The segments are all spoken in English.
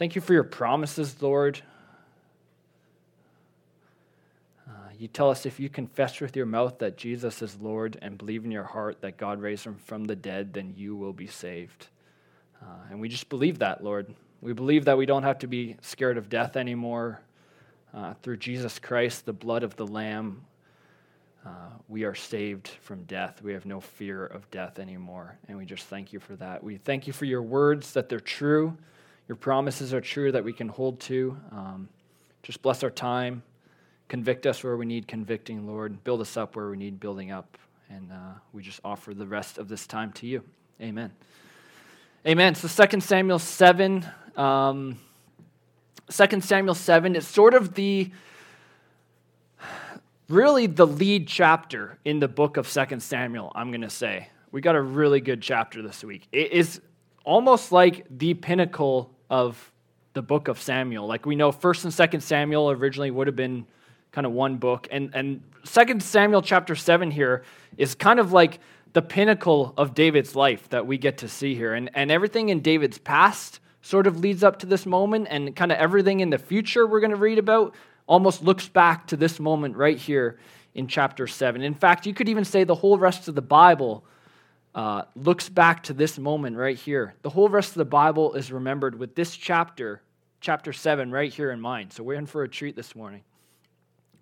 Thank you for your promises, Lord. Uh, you tell us if you confess with your mouth that Jesus is Lord and believe in your heart that God raised him from the dead, then you will be saved. Uh, and we just believe that, Lord. We believe that we don't have to be scared of death anymore. Uh, through Jesus Christ, the blood of the Lamb, uh, we are saved from death. We have no fear of death anymore. And we just thank you for that. We thank you for your words, that they're true. Your promises are true that we can hold to. Um, just bless our time. Convict us where we need convicting, Lord. Build us up where we need building up. And uh, we just offer the rest of this time to you. Amen. Amen. So 2 Samuel 7. Um, 2 Samuel 7 is sort of the really the lead chapter in the book of 2 Samuel, I'm going to say. We got a really good chapter this week. It is almost like the pinnacle of the book of Samuel. Like we know 1st and 2nd Samuel originally would have been kind of one book and and 2nd Samuel chapter 7 here is kind of like the pinnacle of David's life that we get to see here. And and everything in David's past sort of leads up to this moment, and kind of everything in the future we're going to read about almost looks back to this moment right here in chapter 7. In fact, you could even say the whole rest of the Bible uh, looks back to this moment right here. The whole rest of the Bible is remembered with this chapter, chapter 7, right here in mind. So we're in for a treat this morning.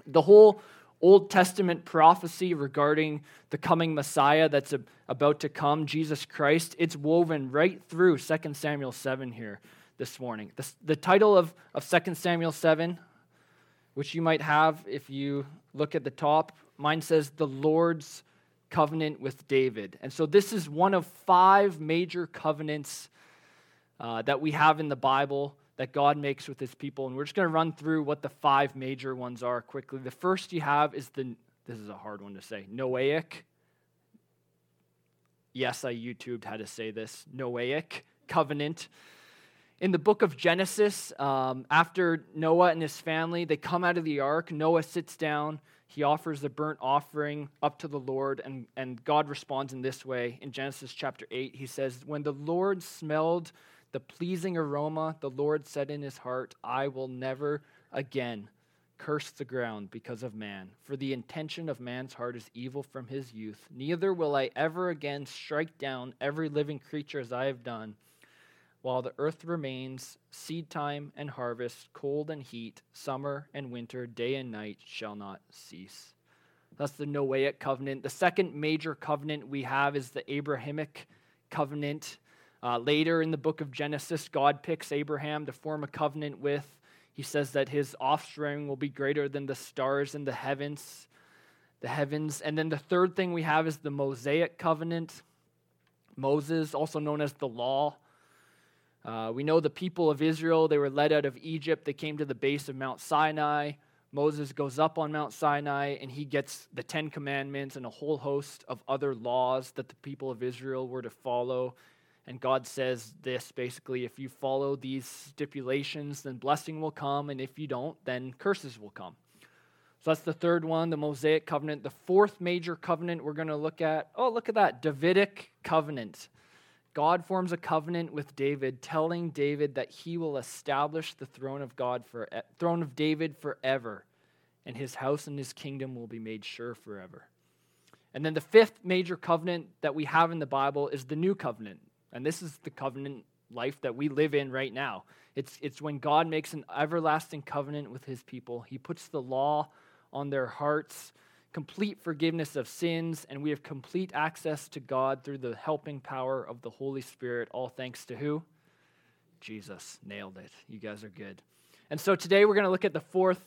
The whole Old Testament prophecy regarding the coming Messiah that's a, about to come, Jesus Christ, it's woven right through 2 Samuel 7 here this morning. The, the title of, of 2 Samuel 7, which you might have if you look at the top, mine says, The Lord's Covenant with David. And so this is one of five major covenants uh, that we have in the Bible that God makes with his people. And we're just going to run through what the five major ones are quickly. The first you have is the, this is a hard one to say, Noahic. Yes, I YouTubed how to say this Noahic covenant. In the book of Genesis, um, after Noah and his family, they come out of the ark. Noah sits down. He offers the burnt offering up to the Lord, and, and God responds in this way. In Genesis chapter 8, he says, When the Lord smelled the pleasing aroma, the Lord said in his heart, I will never again curse the ground because of man. For the intention of man's heart is evil from his youth. Neither will I ever again strike down every living creature as I have done. While the earth remains, seed time and harvest, cold and heat, summer and winter, day and night shall not cease. That's the Noahic covenant. The second major covenant we have is the Abrahamic covenant. Uh, later in the book of Genesis, God picks Abraham to form a covenant with. He says that his offspring will be greater than the stars in the heavens. The heavens. And then the third thing we have is the Mosaic covenant. Moses, also known as the law. Uh, we know the people of Israel, they were led out of Egypt. They came to the base of Mount Sinai. Moses goes up on Mount Sinai and he gets the Ten Commandments and a whole host of other laws that the people of Israel were to follow and God says this basically if you follow these stipulations, then blessing will come, and if you don't, then curses will come. So that's the third one, the Mosaic covenant. The fourth major covenant we're going to look at oh, look at that Davidic covenant. God forms a covenant with David, telling David that he will establish the throne of God for eh, throne of David forever, and his house and his kingdom will be made sure forever. And then the fifth major covenant that we have in the Bible is the new covenant. And this is the covenant life that we live in right now. It's, it's when God makes an everlasting covenant with his people. He puts the law on their hearts, complete forgiveness of sins, and we have complete access to God through the helping power of the Holy Spirit, all thanks to who? Jesus. Nailed it. You guys are good. And so today we're going to look at the fourth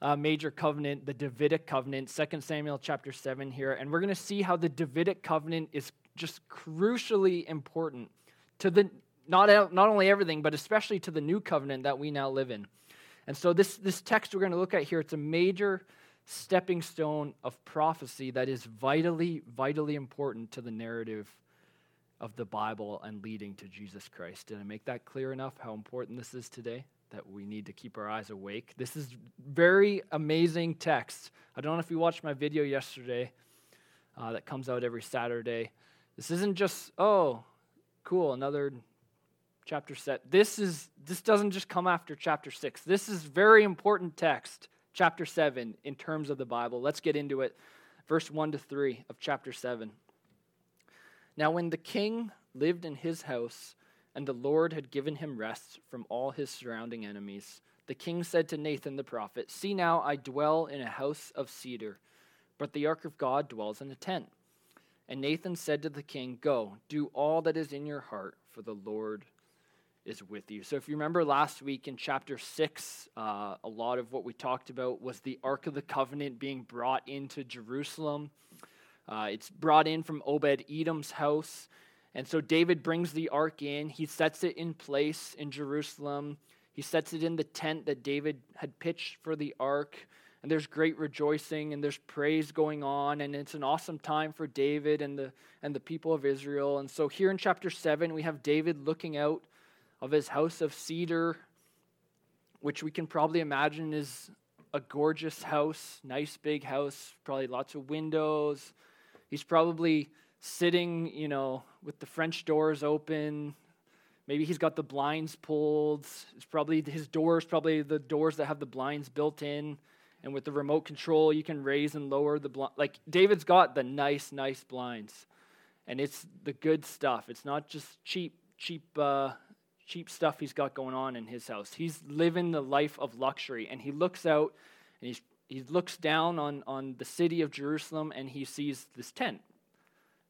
uh, major covenant, the Davidic covenant, 2 Samuel chapter 7 here, and we're going to see how the Davidic covenant is just crucially important to the not, not only everything, but especially to the new covenant that we now live in. And so this, this text we're going to look at here, it's a major stepping stone of prophecy that is vitally, vitally important to the narrative of the Bible and leading to Jesus Christ. Did I make that clear enough how important this is today? That we need to keep our eyes awake. This is very amazing text. I don't know if you watched my video yesterday uh, that comes out every Saturday this isn't just, oh, cool, another chapter set. This is this doesn't just come after chapter 6. This is very important text, chapter 7 in terms of the Bible. Let's get into it. Verse 1 to 3 of chapter 7. Now when the king lived in his house and the Lord had given him rest from all his surrounding enemies, the king said to Nathan the prophet, "See now I dwell in a house of cedar, but the ark of God dwells in a tent." And Nathan said to the king, Go, do all that is in your heart, for the Lord is with you. So, if you remember last week in chapter 6, uh, a lot of what we talked about was the Ark of the Covenant being brought into Jerusalem. Uh, it's brought in from Obed Edom's house. And so David brings the ark in. He sets it in place in Jerusalem. He sets it in the tent that David had pitched for the ark. And there's great rejoicing and there's praise going on. And it's an awesome time for David and the, and the people of Israel. And so here in chapter 7, we have David looking out of his house of cedar, which we can probably imagine is a gorgeous house, nice big house, probably lots of windows. He's probably sitting, you know, with the French doors open. Maybe he's got the blinds pulled. It's probably his doors, probably the doors that have the blinds built in. And with the remote control, you can raise and lower the blind. Like David's got the nice, nice blinds, and it's the good stuff. It's not just cheap, cheap uh, cheap stuff he's got going on in his house. He's living the life of luxury, and he looks out and he's, he looks down on, on the city of Jerusalem and he sees this tent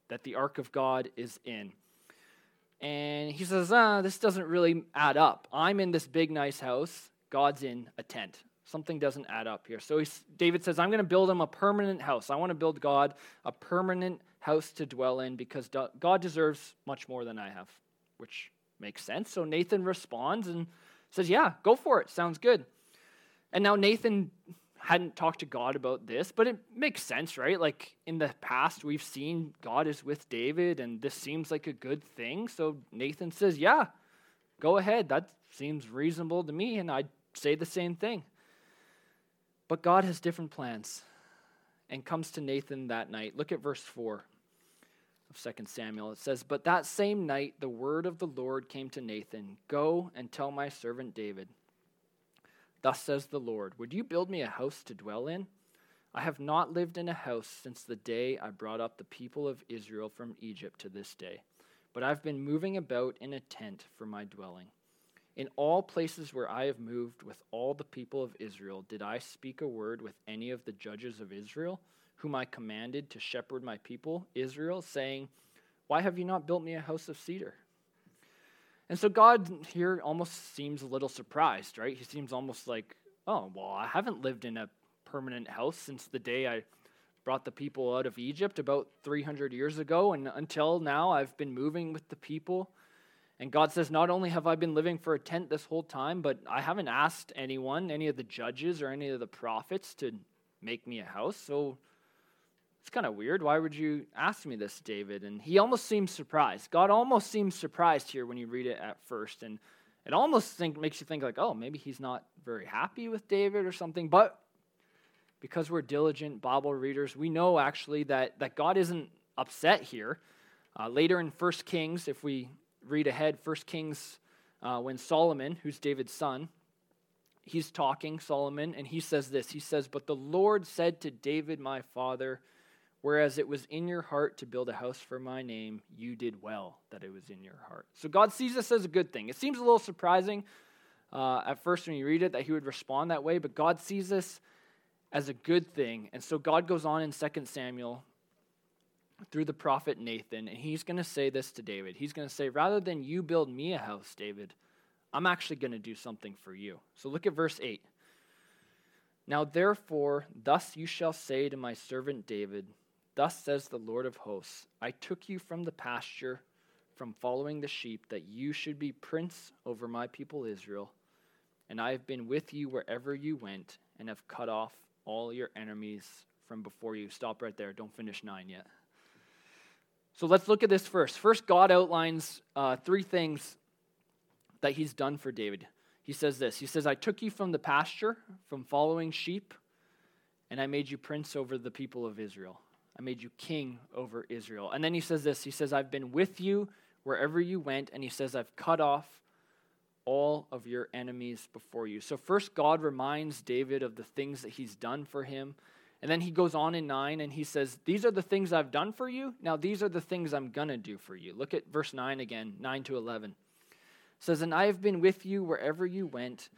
that the ark of God is in. And he says, ah, this doesn't really add up. I'm in this big, nice house. God's in a tent. Something doesn't add up here. So David says, I'm going to build him a permanent house. I want to build God a permanent house to dwell in because God deserves much more than I have, which Makes sense. So Nathan responds and says, Yeah, go for it. Sounds good. And now Nathan hadn't talked to God about this, but it makes sense, right? Like in the past, we've seen God is with David, and this seems like a good thing. So Nathan says, Yeah, go ahead. That seems reasonable to me, and I'd say the same thing. But God has different plans and comes to Nathan that night. Look at verse 4 of 2 Samuel. It says, But that same night the word of the Lord came to Nathan Go and tell my servant David, Thus says the Lord, Would you build me a house to dwell in? I have not lived in a house since the day I brought up the people of Israel from Egypt to this day, but I've been moving about in a tent for my dwelling. In all places where I have moved with all the people of Israel, did I speak a word with any of the judges of Israel? Whom I commanded to shepherd my people, Israel, saying, Why have you not built me a house of cedar? And so God here almost seems a little surprised, right? He seems almost like, Oh, well, I haven't lived in a permanent house since the day I brought the people out of Egypt about 300 years ago. And until now, I've been moving with the people. And God says, Not only have I been living for a tent this whole time, but I haven't asked anyone, any of the judges or any of the prophets, to make me a house. So it's kind of weird. Why would you ask me this, David? And he almost seems surprised. God almost seems surprised here when you read it at first. And it almost think, makes you think, like, oh, maybe he's not very happy with David or something. But because we're diligent Bible readers, we know actually that, that God isn't upset here. Uh, later in 1 Kings, if we read ahead, 1 Kings, uh, when Solomon, who's David's son, he's talking, Solomon, and he says this He says, But the Lord said to David, my father, Whereas it was in your heart to build a house for my name, you did well that it was in your heart. So God sees this as a good thing. It seems a little surprising uh, at first when you read it that he would respond that way, but God sees this as a good thing. And so God goes on in 2 Samuel through the prophet Nathan, and he's going to say this to David. He's going to say, Rather than you build me a house, David, I'm actually going to do something for you. So look at verse 8. Now, therefore, thus you shall say to my servant David, Thus says the Lord of hosts I took you from the pasture, from following the sheep, that you should be prince over my people Israel. And I have been with you wherever you went, and have cut off all your enemies from before you. Stop right there. Don't finish nine yet. So let's look at this first. First, God outlines uh, three things that he's done for David. He says this He says, I took you from the pasture, from following sheep, and I made you prince over the people of Israel. I made you king over Israel. And then he says this He says, I've been with you wherever you went. And he says, I've cut off all of your enemies before you. So, first, God reminds David of the things that he's done for him. And then he goes on in 9 and he says, These are the things I've done for you. Now, these are the things I'm going to do for you. Look at verse 9 again, 9 to 11. It says, And I have been with you wherever you went,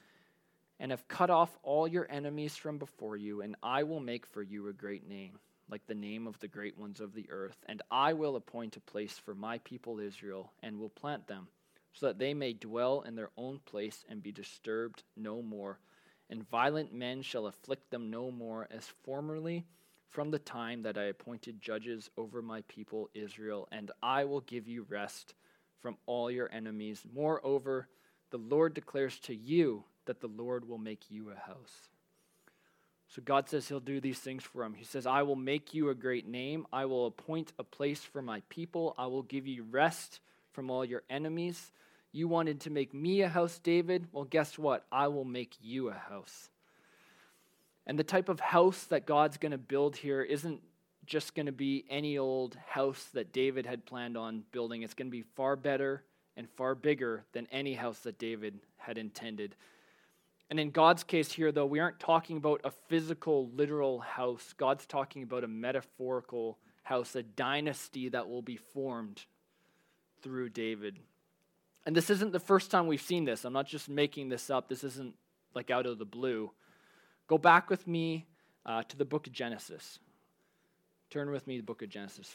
and have cut off all your enemies from before you, and I will make for you a great name, like the name of the great ones of the earth. And I will appoint a place for my people Israel, and will plant them, so that they may dwell in their own place and be disturbed no more and violent men shall afflict them no more as formerly from the time that I appointed judges over my people Israel, and I will give you rest from all your enemies. Moreover, the Lord declares to you that the Lord will make you a house. So God says he'll do these things for him. He says, I will make you a great name. I will appoint a place for my people. I will give you rest from all your enemies. You wanted to make me a house, David? Well, guess what? I will make you a house. And the type of house that God's going to build here isn't just going to be any old house that David had planned on building. It's going to be far better and far bigger than any house that David had intended. And in God's case here, though, we aren't talking about a physical, literal house. God's talking about a metaphorical house, a dynasty that will be formed through David. And this isn't the first time we've seen this. I'm not just making this up. This isn't like out of the blue. Go back with me uh, to the book of Genesis. Turn with me to the book of Genesis.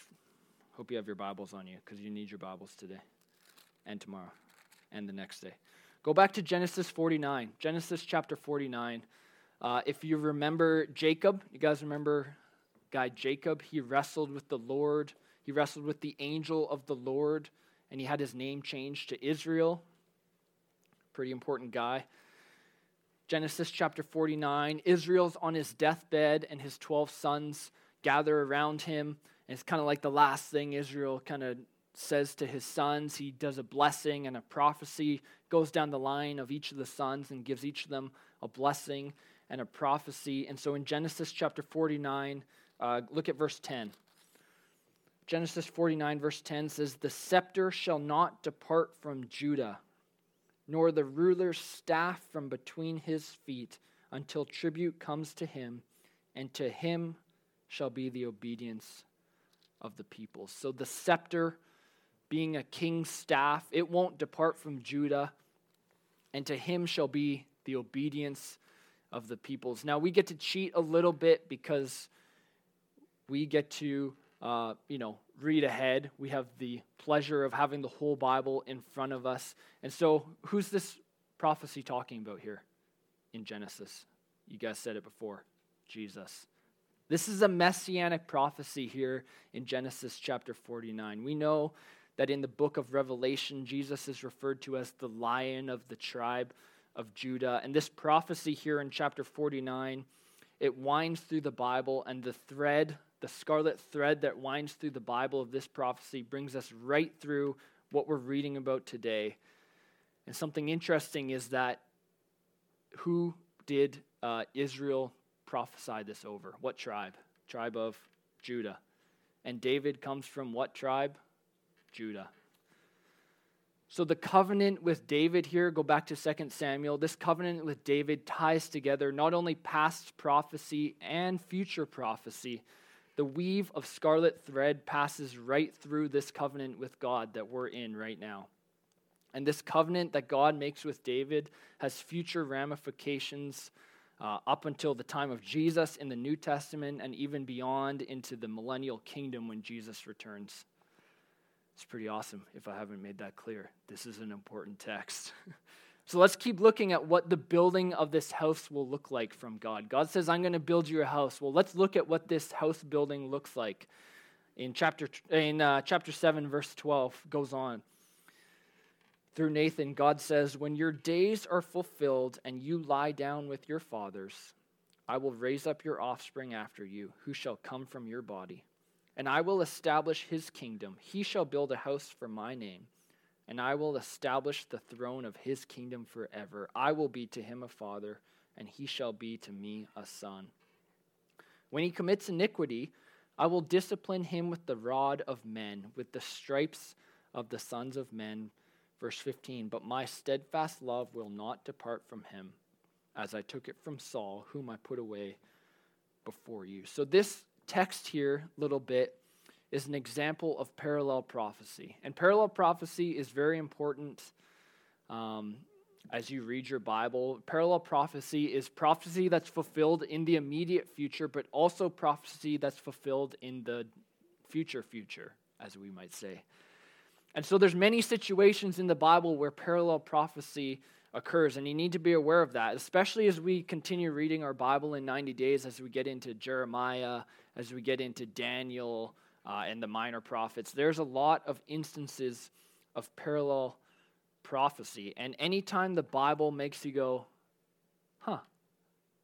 Hope you have your Bibles on you because you need your Bibles today and tomorrow and the next day. Go back to Genesis 49. Genesis chapter 49. Uh, if you remember Jacob, you guys remember guy Jacob? He wrestled with the Lord, he wrestled with the angel of the Lord and he had his name changed to Israel. Pretty important guy. Genesis chapter 49 Israel's on his deathbed, and his 12 sons gather around him. And it's kind of like the last thing Israel kind of says to his sons. He does a blessing and a prophecy, goes down the line of each of the sons and gives each of them a blessing and a prophecy. And so in Genesis chapter 49, uh, look at verse 10. Genesis 49, verse 10 says, The scepter shall not depart from Judah, nor the ruler's staff from between his feet, until tribute comes to him, and to him shall be the obedience of the people. So the scepter, being a king's staff, it won't depart from Judah, and to him shall be the obedience of the peoples. Now we get to cheat a little bit because we get to uh, you know, read ahead. We have the pleasure of having the whole Bible in front of us. And so, who's this prophecy talking about here in Genesis? You guys said it before Jesus. This is a messianic prophecy here in Genesis chapter 49. We know that in the book of Revelation, Jesus is referred to as the lion of the tribe of Judah. And this prophecy here in chapter 49, it winds through the Bible, and the thread the scarlet thread that winds through the Bible of this prophecy brings us right through what we're reading about today. And something interesting is that who did uh, Israel prophesy this over? What tribe? Tribe of Judah. And David comes from what tribe? Judah. So the covenant with David here, go back to 2 Samuel. This covenant with David ties together not only past prophecy and future prophecy the weave of scarlet thread passes right through this covenant with God that we're in right now. And this covenant that God makes with David has future ramifications uh, up until the time of Jesus in the New Testament and even beyond into the millennial kingdom when Jesus returns. It's pretty awesome if I haven't made that clear. This is an important text. So let's keep looking at what the building of this house will look like from God. God says, I'm going to build you a house. Well, let's look at what this house building looks like. In chapter, in, uh, chapter 7, verse 12, goes on. Through Nathan, God says, When your days are fulfilled and you lie down with your fathers, I will raise up your offspring after you, who shall come from your body. And I will establish his kingdom. He shall build a house for my name and I will establish the throne of his kingdom forever. I will be to him a father, and he shall be to me a son. When he commits iniquity, I will discipline him with the rod of men, with the stripes of the sons of men. Verse 15, but my steadfast love will not depart from him, as I took it from Saul, whom I put away before you. So, this text here, a little bit, is an example of parallel prophecy. And parallel prophecy is very important um, as you read your Bible. Parallel prophecy is prophecy that's fulfilled in the immediate future, but also prophecy that's fulfilled in the future future, as we might say. And so there's many situations in the Bible where parallel prophecy occurs, and you need to be aware of that, especially as we continue reading our Bible in 90 days, as we get into Jeremiah, as we get into Daniel uh, and the minor prophets. There's a lot of instances of parallel prophecy. And anytime the Bible makes you go, huh,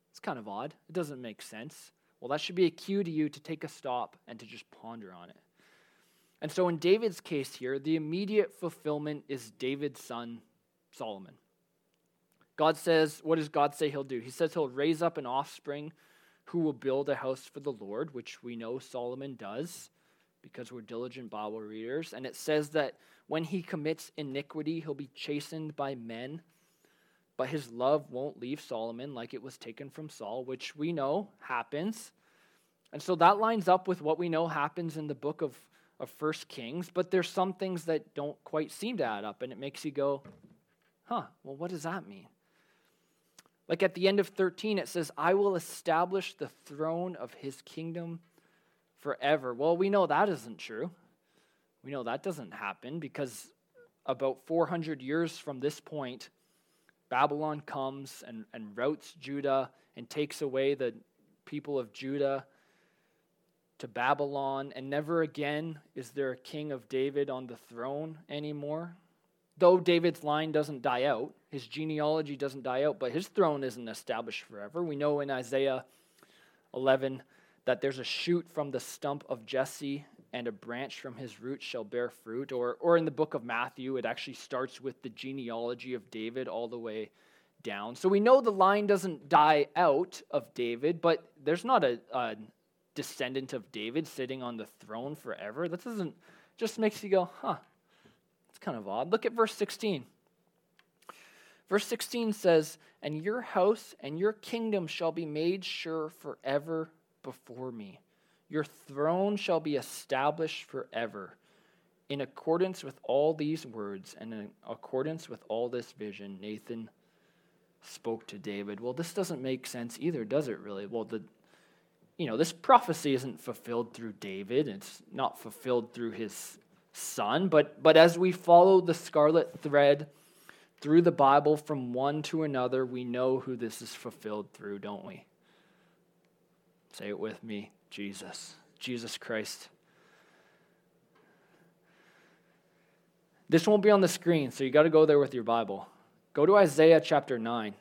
it's kind of odd, it doesn't make sense, well, that should be a cue to you to take a stop and to just ponder on it. And so in David's case here, the immediate fulfillment is David's son, Solomon. God says, what does God say he'll do? He says he'll raise up an offspring who will build a house for the Lord, which we know Solomon does because we're diligent Bible readers. And it says that when he commits iniquity, he'll be chastened by men, but his love won't leave Solomon like it was taken from Saul, which we know happens. And so that lines up with what we know happens in the book of, of First Kings, but there's some things that don't quite seem to add up, and it makes you go, huh, well, what does that mean? Like at the end of 13, it says, I will establish the throne of his kingdom forever. Well, we know that isn't true. We know that doesn't happen because about 400 years from this point, Babylon comes and, and routs Judah and takes away the people of Judah to Babylon, and never again is there a king of David on the throne anymore though David's line doesn't die out, his genealogy doesn't die out, but his throne isn't established forever. We know in Isaiah 11 that there's a shoot from the stump of Jesse and a branch from his root shall bear fruit. Or, or in the book of Matthew, it actually starts with the genealogy of David all the way down. So we know the line doesn't die out of David, but there's not a, a descendant of David sitting on the throne forever. That doesn't just makes you go, huh, kind of odd. Look at verse 16. Verse 16 says, And your house and your kingdom shall be made sure forever before me. Your throne shall be established forever. In accordance with all these words and in accordance with all this vision, Nathan spoke to David. Well, this doesn't make sense either, does it really? Well, the you know, this prophecy isn't fulfilled through David. It's not fulfilled through his son. But, but as we follow the scarlet thread through the Bible from one to another, we know who this is fulfilled through, don't we? Say it with me Jesus. Jesus Christ. This won't be on the screen, so you got to go there with your Bible. Go to Isaiah chapter 9.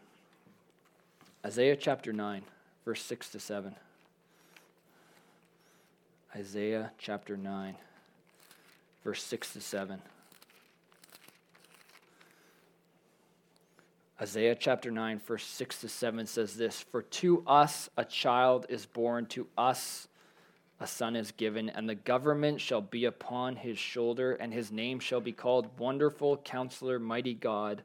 Isaiah chapter 9, verse 6 to 7. Isaiah chapter 9 verse 6 to 7. Isaiah chapter 9, verse 6 to 7 says this For to us a child is born, to us a son is given, and the government shall be upon his shoulder, and his name shall be called Wonderful Counselor, Mighty God,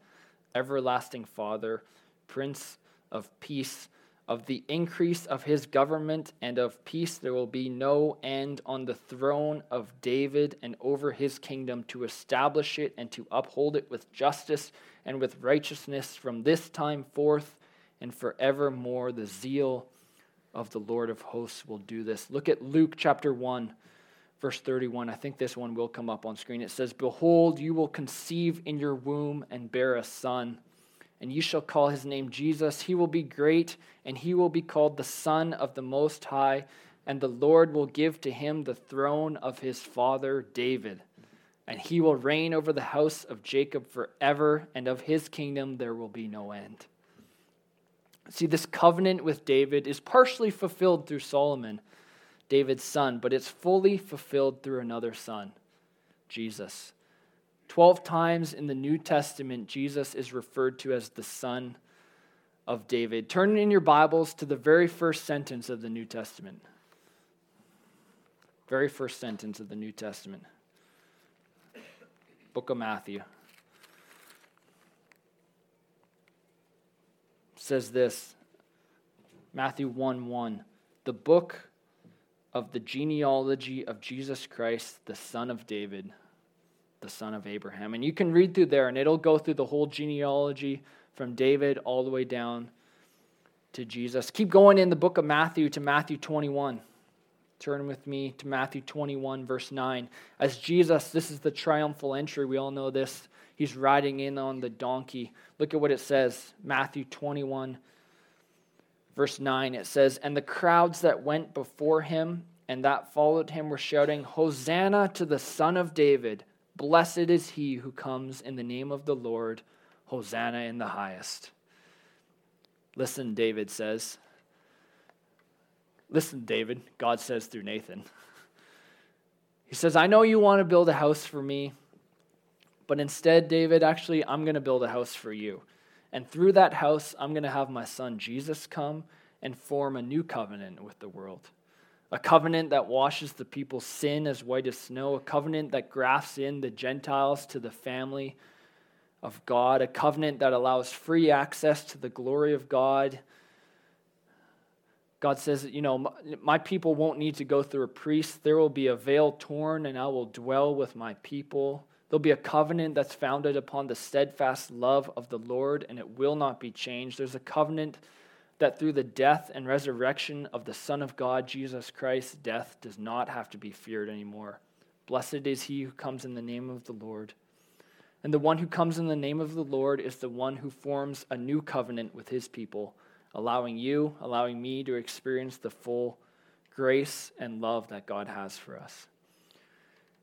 Everlasting Father, Prince of Peace. Of the increase of his government and of peace, there will be no end on the throne of David and over his kingdom to establish it and to uphold it with justice and with righteousness from this time forth and forevermore. The zeal of the Lord of hosts will do this. Look at Luke chapter 1, verse 31. I think this one will come up on screen. It says, Behold, you will conceive in your womb and bear a son and you shall call his name Jesus. He will be great, and he will be called the Son of the Most High, and the Lord will give to him the throne of his father David. And he will reign over the house of Jacob forever, and of his kingdom there will be no end. See, this covenant with David is partially fulfilled through Solomon, David's son, but it's fully fulfilled through another son, Jesus. Twelve times in the New Testament, Jesus is referred to as the Son of David. Turn in your Bibles to the very first sentence of the New Testament. Very first sentence of the New Testament. Book of Matthew. It says this Matthew 1 1. The book of the genealogy of Jesus Christ, the son of David the son of Abraham. And you can read through there, and it'll go through the whole genealogy from David all the way down to Jesus. Keep going in the book of Matthew to Matthew 21. Turn with me to Matthew 21, verse 9. As Jesus, this is the triumphal entry. We all know this. He's riding in on the donkey. Look at what it says Matthew 21, verse 9. It says, And the crowds that went before him and that followed him were shouting, Hosanna to the Son of David. Blessed is he who comes in the name of the Lord. Hosanna in the highest. Listen, David says. Listen, David, God says through Nathan. He says, I know you want to build a house for me, but instead, David, actually, I'm going to build a house for you. And through that house, I'm going to have my son Jesus come and form a new covenant with the world. A covenant that washes the people's sin as white as snow, a covenant that grafts in the Gentiles to the family of God, a covenant that allows free access to the glory of God. God says, you know, my people won't need to go through a priest. There will be a veil torn, and I will dwell with my people. There'll be a covenant that's founded upon the steadfast love of the Lord, and it will not be changed. There's a covenant that through the death and resurrection of the Son of God, Jesus Christ, death does not have to be feared anymore. Blessed is he who comes in the name of the Lord. And the one who comes in the name of the Lord is the one who forms a new covenant with his people, allowing you, allowing me to experience the full grace and love that God has for us.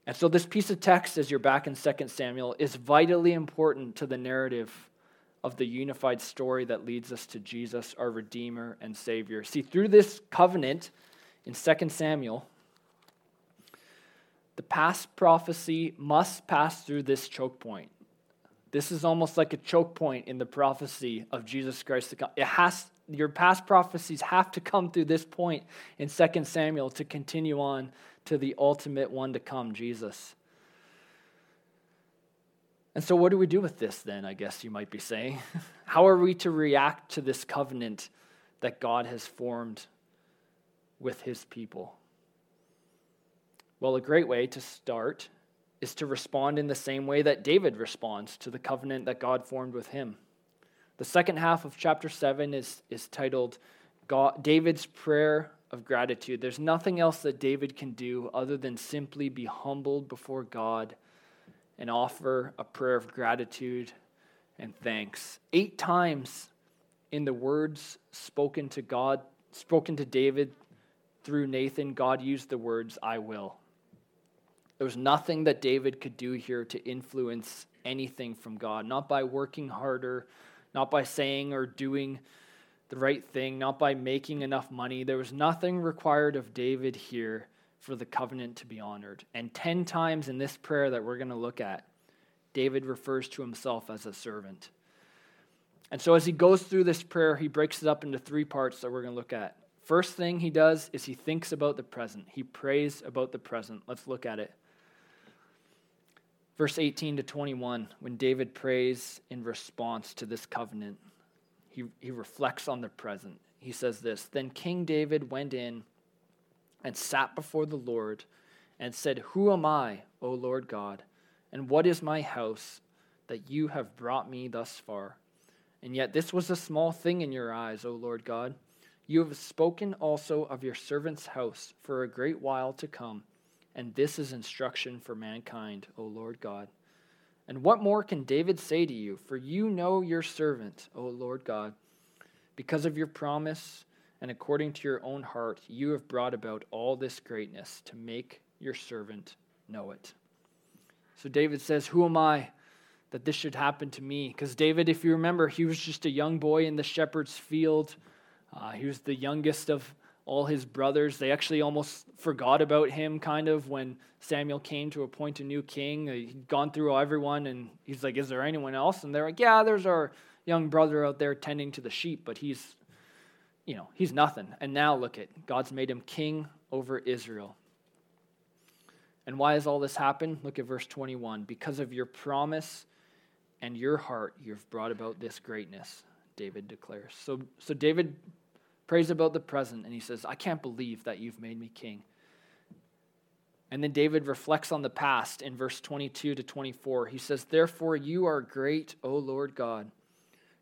And so, this piece of text, as you're back in 2 Samuel, is vitally important to the narrative of the unified story that leads us to Jesus, our Redeemer and Savior. See, through this covenant in 2 Samuel, the past prophecy must pass through this choke point. This is almost like a choke point in the prophecy of Jesus Christ. It has, your past prophecies have to come through this point in 2 Samuel to continue on to the ultimate one to come, Jesus. And so, what do we do with this then? I guess you might be saying. How are we to react to this covenant that God has formed with his people? Well, a great way to start is to respond in the same way that David responds to the covenant that God formed with him. The second half of chapter 7 is, is titled God, David's Prayer of Gratitude. There's nothing else that David can do other than simply be humbled before God and offer a prayer of gratitude and thanks. Eight times in the words spoken to God, spoken to David through Nathan, God used the words, I will. There was nothing that David could do here to influence anything from God, not by working harder, not by saying or doing the right thing, not by making enough money. There was nothing required of David here for the covenant to be honored. And 10 times in this prayer that we're going to look at, David refers to himself as a servant. And so as he goes through this prayer, he breaks it up into three parts that we're going to look at. First thing he does is he thinks about the present. He prays about the present. Let's look at it. Verse 18 to 21, when David prays in response to this covenant, he, he reflects on the present. He says this Then King David went in and sat before the Lord and said, Who am I, O Lord God? And what is my house that you have brought me thus far? And yet this was a small thing in your eyes, O Lord God. You have spoken also of your servant's house for a great while to come, and this is instruction for mankind, O Lord God. And what more can David say to you? For you know your servant, O Lord God. Because of your promise, and according to your own heart, you have brought about all this greatness to make your servant know it. So David says, Who am I that this should happen to me? Because David, if you remember, he was just a young boy in the shepherd's field. Uh, he was the youngest of all his brothers. They actually almost forgot about him, kind of, when Samuel came to appoint a new king. He'd gone through everyone, and he's like, Is there anyone else? And they're like, Yeah, there's our young brother out there tending to the sheep, but he's you know, he's nothing. And now look at God's made him king over Israel. And why has all this happened? Look at verse 21. Because of your promise and your heart, you've brought about this greatness. David declares. So, so David prays about the present and he says, I can't believe that you've made me king. And then David reflects on the past in verse 22 to 24. He says, Therefore, you are great, O Lord God,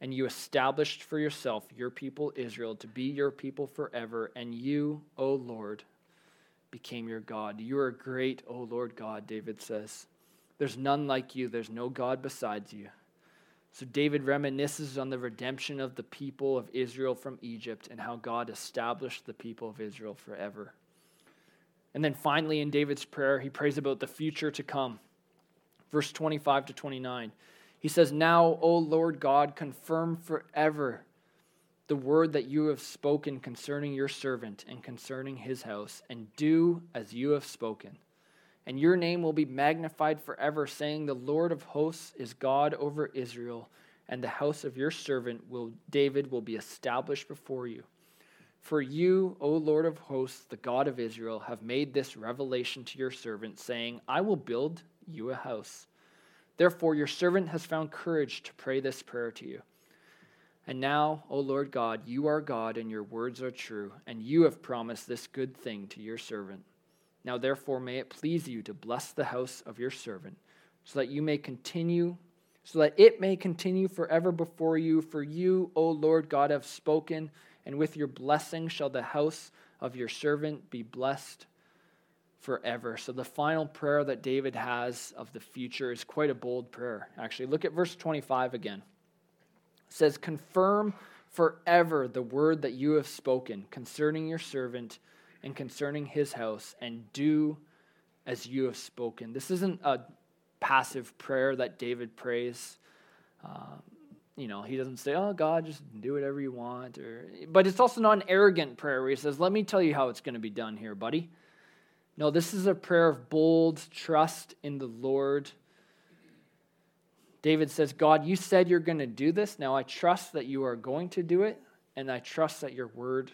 And you established for yourself your people Israel to be your people forever, and you, O Lord, became your God. You are great, O Lord God, David says. There's none like you, there's no God besides you. So David reminisces on the redemption of the people of Israel from Egypt and how God established the people of Israel forever. And then finally, in David's prayer, he prays about the future to come. Verse 25 to 29. He says, Now, O Lord God, confirm forever the word that you have spoken concerning your servant and concerning his house, and do as you have spoken and your name will be magnified forever, saying, The Lord of hosts is God over Israel, and the house of your servant will David will be established before you. For you, O Lord of hosts, the God of Israel, have made this revelation to your servant, saying, I will build you a house. Therefore, your servant has found courage to pray this prayer to you. And now, O Lord God, you are God, and your words are true, and you have promised this good thing to your servant. Now, therefore, may it please you to bless the house of your servant, so that you may continue, so that it may continue forever before you. For you, O Lord God, have spoken, and with your blessing shall the house of your servant be blessed forever. So, the final prayer that David has of the future is quite a bold prayer, actually. Look at verse 25 again. It says, Confirm forever the word that you have spoken concerning your servant and concerning his house, and do as you have spoken. This isn't a passive prayer that David prays. Um, you know, he doesn't say, "Oh God, just do whatever you want," or. But it's also not an arrogant prayer where he says, "Let me tell you how it's going to be done here, buddy." No, this is a prayer of bold trust in the Lord. David says, God, you said you're going to do this. Now I trust that you are going to do it, and I trust that your word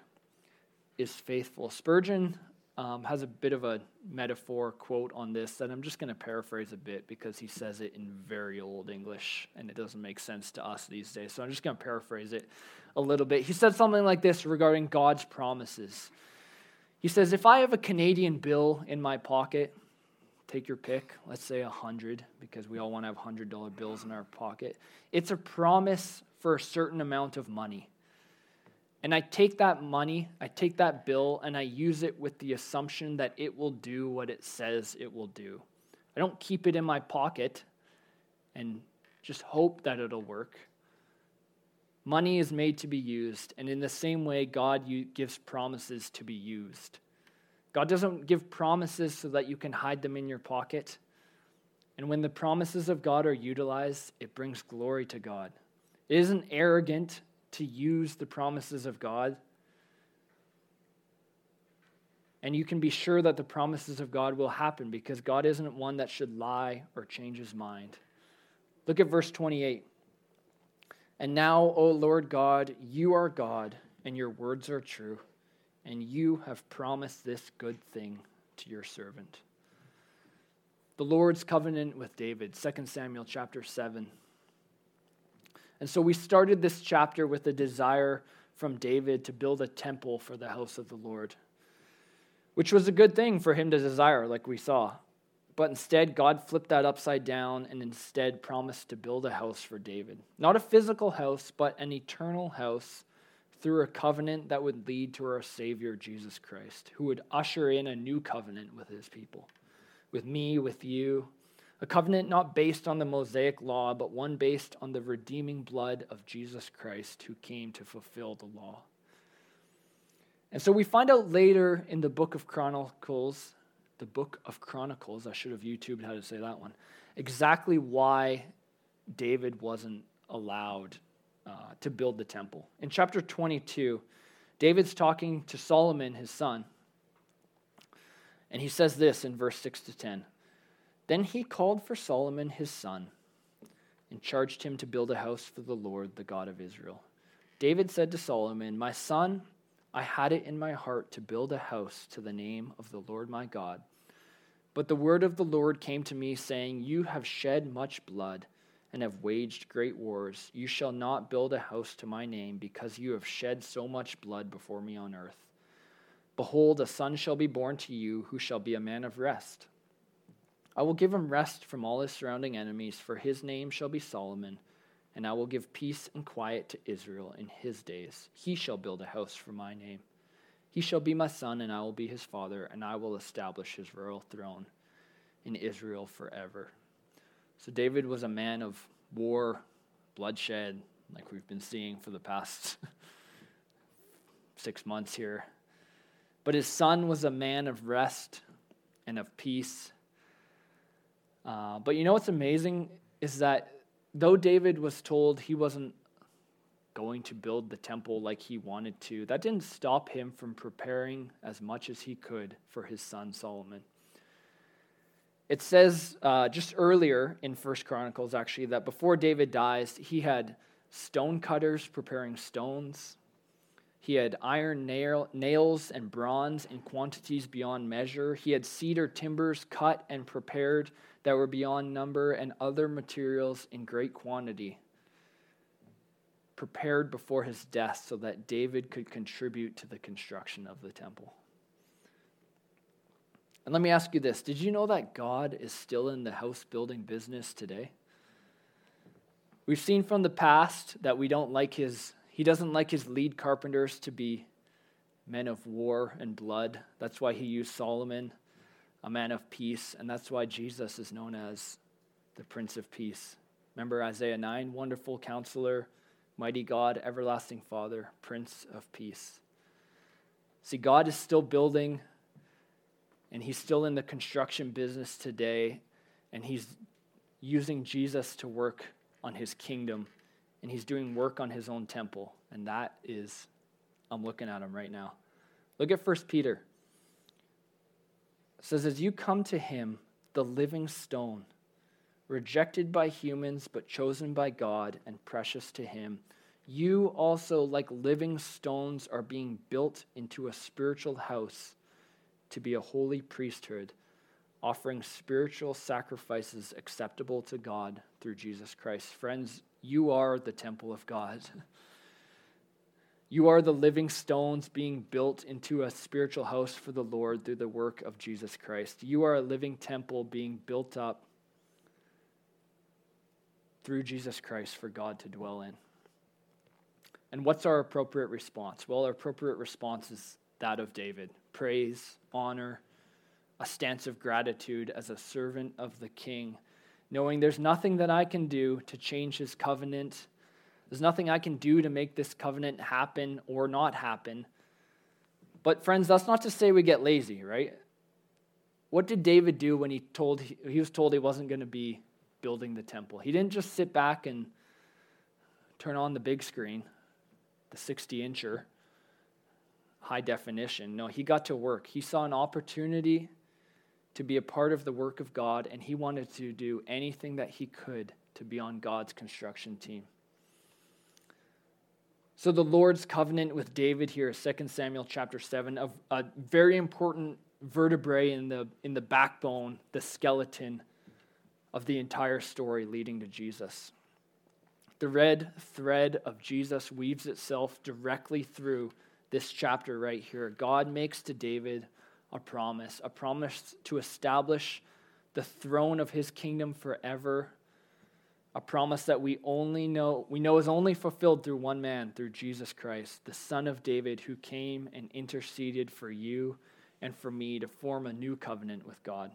is faithful. Spurgeon um, has a bit of a metaphor quote on this that I'm just going to paraphrase a bit because he says it in very old English and it doesn't make sense to us these days. So I'm just going to paraphrase it a little bit. He said something like this regarding God's promises. He says, If I have a Canadian bill in my pocket, take your pick, let's say a 100, because we all want to have $100 bills in our pocket, it's a promise for a certain amount of money. And I take that money, I take that bill, and I use it with the assumption that it will do what it says it will do. I don't keep it in my pocket and just hope that it'll work. Money is made to be used, and in the same way, God gives promises to be used. God doesn't give promises so that you can hide them in your pocket. And when the promises of God are utilized, it brings glory to God. It isn't arrogant to use the promises of God. And you can be sure that the promises of God will happen because God isn't one that should lie or change his mind. Look at verse 28. And now, O Lord God, you are God, and your words are true, and you have promised this good thing to your servant. The Lord's covenant with David, 2 Samuel chapter 7. And so we started this chapter with a desire from David to build a temple for the house of the Lord, which was a good thing for him to desire, like we saw. But instead, God flipped that upside down and instead promised to build a house for David. Not a physical house, but an eternal house through a covenant that would lead to our Savior, Jesus Christ, who would usher in a new covenant with his people, with me, with you, a covenant not based on the Mosaic law, but one based on the redeeming blood of Jesus Christ who came to fulfill the law. And so we find out later in the book of Chronicles, the book of Chronicles, I should have YouTubed how to say that one, exactly why David wasn't allowed uh, to build the temple. In chapter 22, David's talking to Solomon, his son. And he says this in verse 6 to 10 Then he called for Solomon, his son, and charged him to build a house for the Lord, the God of Israel. David said to Solomon, My son, I had it in my heart to build a house to the name of the Lord my God. But the word of the Lord came to me, saying, You have shed much blood and have waged great wars. You shall not build a house to my name, because you have shed so much blood before me on earth. Behold, a son shall be born to you, who shall be a man of rest. I will give him rest from all his surrounding enemies, for his name shall be Solomon, and I will give peace and quiet to Israel in his days. He shall build a house for my name. He shall be my son, and I will be his father, and I will establish his royal throne in Israel forever. So David was a man of war, bloodshed, like we've been seeing for the past six months here. But his son was a man of rest and of peace. Uh, but you know what's amazing is that though David was told he wasn't going to build the temple like he wanted to, that didn't stop him from preparing as much as he could for his son Solomon. It says uh, just earlier in First Chronicles, actually, that before David dies, he had stone cutters preparing stones. He had iron nail, nails and bronze in quantities beyond measure. He had cedar timbers cut and prepared that were beyond number, and other materials in great quantity, prepared before his death so that David could contribute to the construction of the temple. And let me ask you this Did you know that God is still in the house building business today? We've seen from the past that we don't like his, he doesn't like his lead carpenters to be men of war and blood. That's why he used Solomon, a man of peace, and that's why Jesus is known as the Prince of Peace. Remember Isaiah 9 wonderful counselor, mighty God, everlasting Father, Prince of Peace. See, God is still building and he's still in the construction business today, and he's using Jesus to work on his kingdom, and he's doing work on his own temple. And that is, I'm looking at him right now. Look at 1 Peter. It says, As you come to him, the living stone, rejected by humans, but chosen by God and precious to him, you also, like living stones, are being built into a spiritual house to be a holy priesthood, offering spiritual sacrifices acceptable to God through Jesus Christ. Friends, you are the temple of God. You are the living stones being built into a spiritual house for the Lord through the work of Jesus Christ. You are a living temple being built up through Jesus Christ for God to dwell in. And what's our appropriate response? Well, our appropriate response is that of David praise, honor, a stance of gratitude as a servant of the king, knowing there's nothing that I can do to change his covenant. There's nothing I can do to make this covenant happen or not happen. But, friends, that's not to say we get lazy, right? What did David do when he told he was told he wasn't going to be building the temple? He didn't just sit back and turn on the big screen, the 60 incher high definition. No, he got to work. He saw an opportunity to be a part of the work of God, and he wanted to do anything that he could to be on God's construction team. So the Lord's covenant with David here, 2 Samuel chapter 7, of a very important vertebrae in the, in the backbone, the skeleton of the entire story leading to Jesus. The red thread of Jesus weaves itself directly through this chapter right here. God makes to David a promise, a promise to establish the throne of his kingdom forever. A promise that we only know we know is only fulfilled through one man, through Jesus Christ, the son of David who came and interceded for you and for me to form a new covenant with God.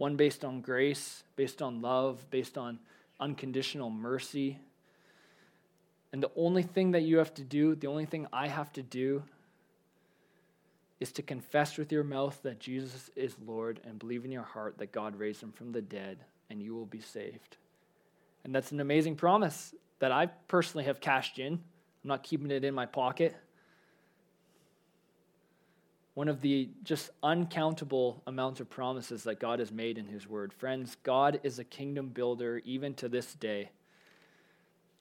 One based on grace, based on love, based on unconditional mercy, and the only thing that you have to do, the only thing I have to do, is to confess with your mouth that Jesus is Lord and believe in your heart that God raised him from the dead, and you will be saved. And that's an amazing promise that I personally have cashed in. I'm not keeping it in my pocket. One of the just uncountable amounts of promises that God has made in His Word. Friends, God is a kingdom builder even to this day.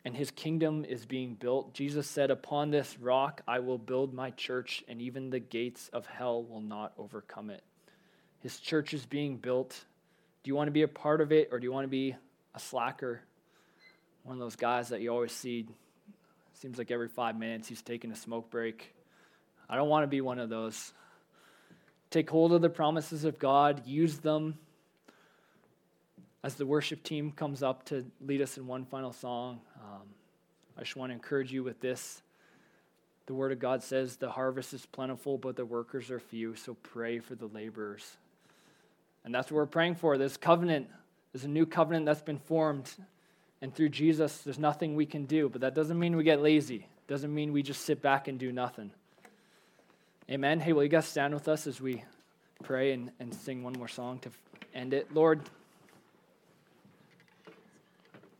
And His kingdom is being built. Jesus said, Upon this rock I will build my church, and even the gates of hell will not overcome it. His church is being built. Do you want to be a part of it, or do you want to be a slacker? One of those guys that you always see, seems like every five minutes he's taking a smoke break. I don't want to be one of those. Take hold of the promises of God, use them. As the worship team comes up to lead us in one final song, um, I just want to encourage you with this. The Word of God says the harvest is plentiful, but the workers are few, so pray for the laborers. And that's what we're praying for this covenant. There's a new covenant that's been formed. And through Jesus, there's nothing we can do. But that doesn't mean we get lazy, it doesn't mean we just sit back and do nothing. Amen. Hey, will you guys stand with us as we pray and, and sing one more song to end it? Lord,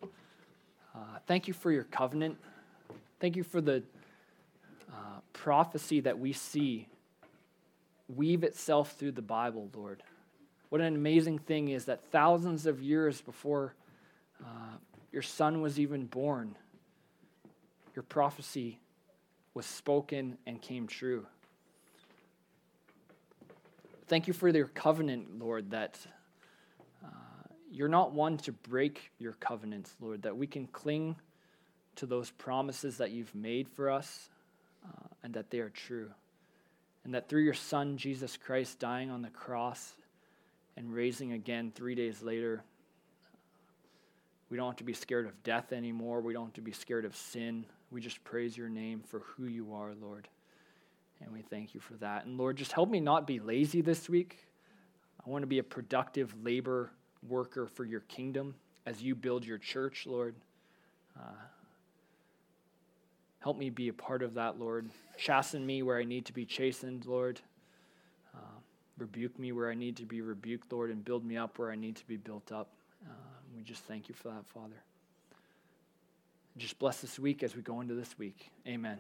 uh, thank you for your covenant. Thank you for the uh, prophecy that we see weave itself through the Bible, Lord. What an amazing thing is that thousands of years before uh, your son was even born, your prophecy was spoken and came true. Thank you for your covenant, Lord, that uh, you're not one to break your covenants, Lord, that we can cling to those promises that you've made for us uh, and that they are true. And that through your Son, Jesus Christ, dying on the cross and raising again three days later, we don't have to be scared of death anymore. We don't have to be scared of sin. We just praise your name for who you are, Lord. And we thank you for that. And Lord, just help me not be lazy this week. I want to be a productive labor worker for your kingdom as you build your church, Lord. Uh, help me be a part of that, Lord. Chasten me where I need to be chastened, Lord. Uh, rebuke me where I need to be rebuked, Lord, and build me up where I need to be built up. Uh, we just thank you for that, Father. Just bless this week as we go into this week. Amen.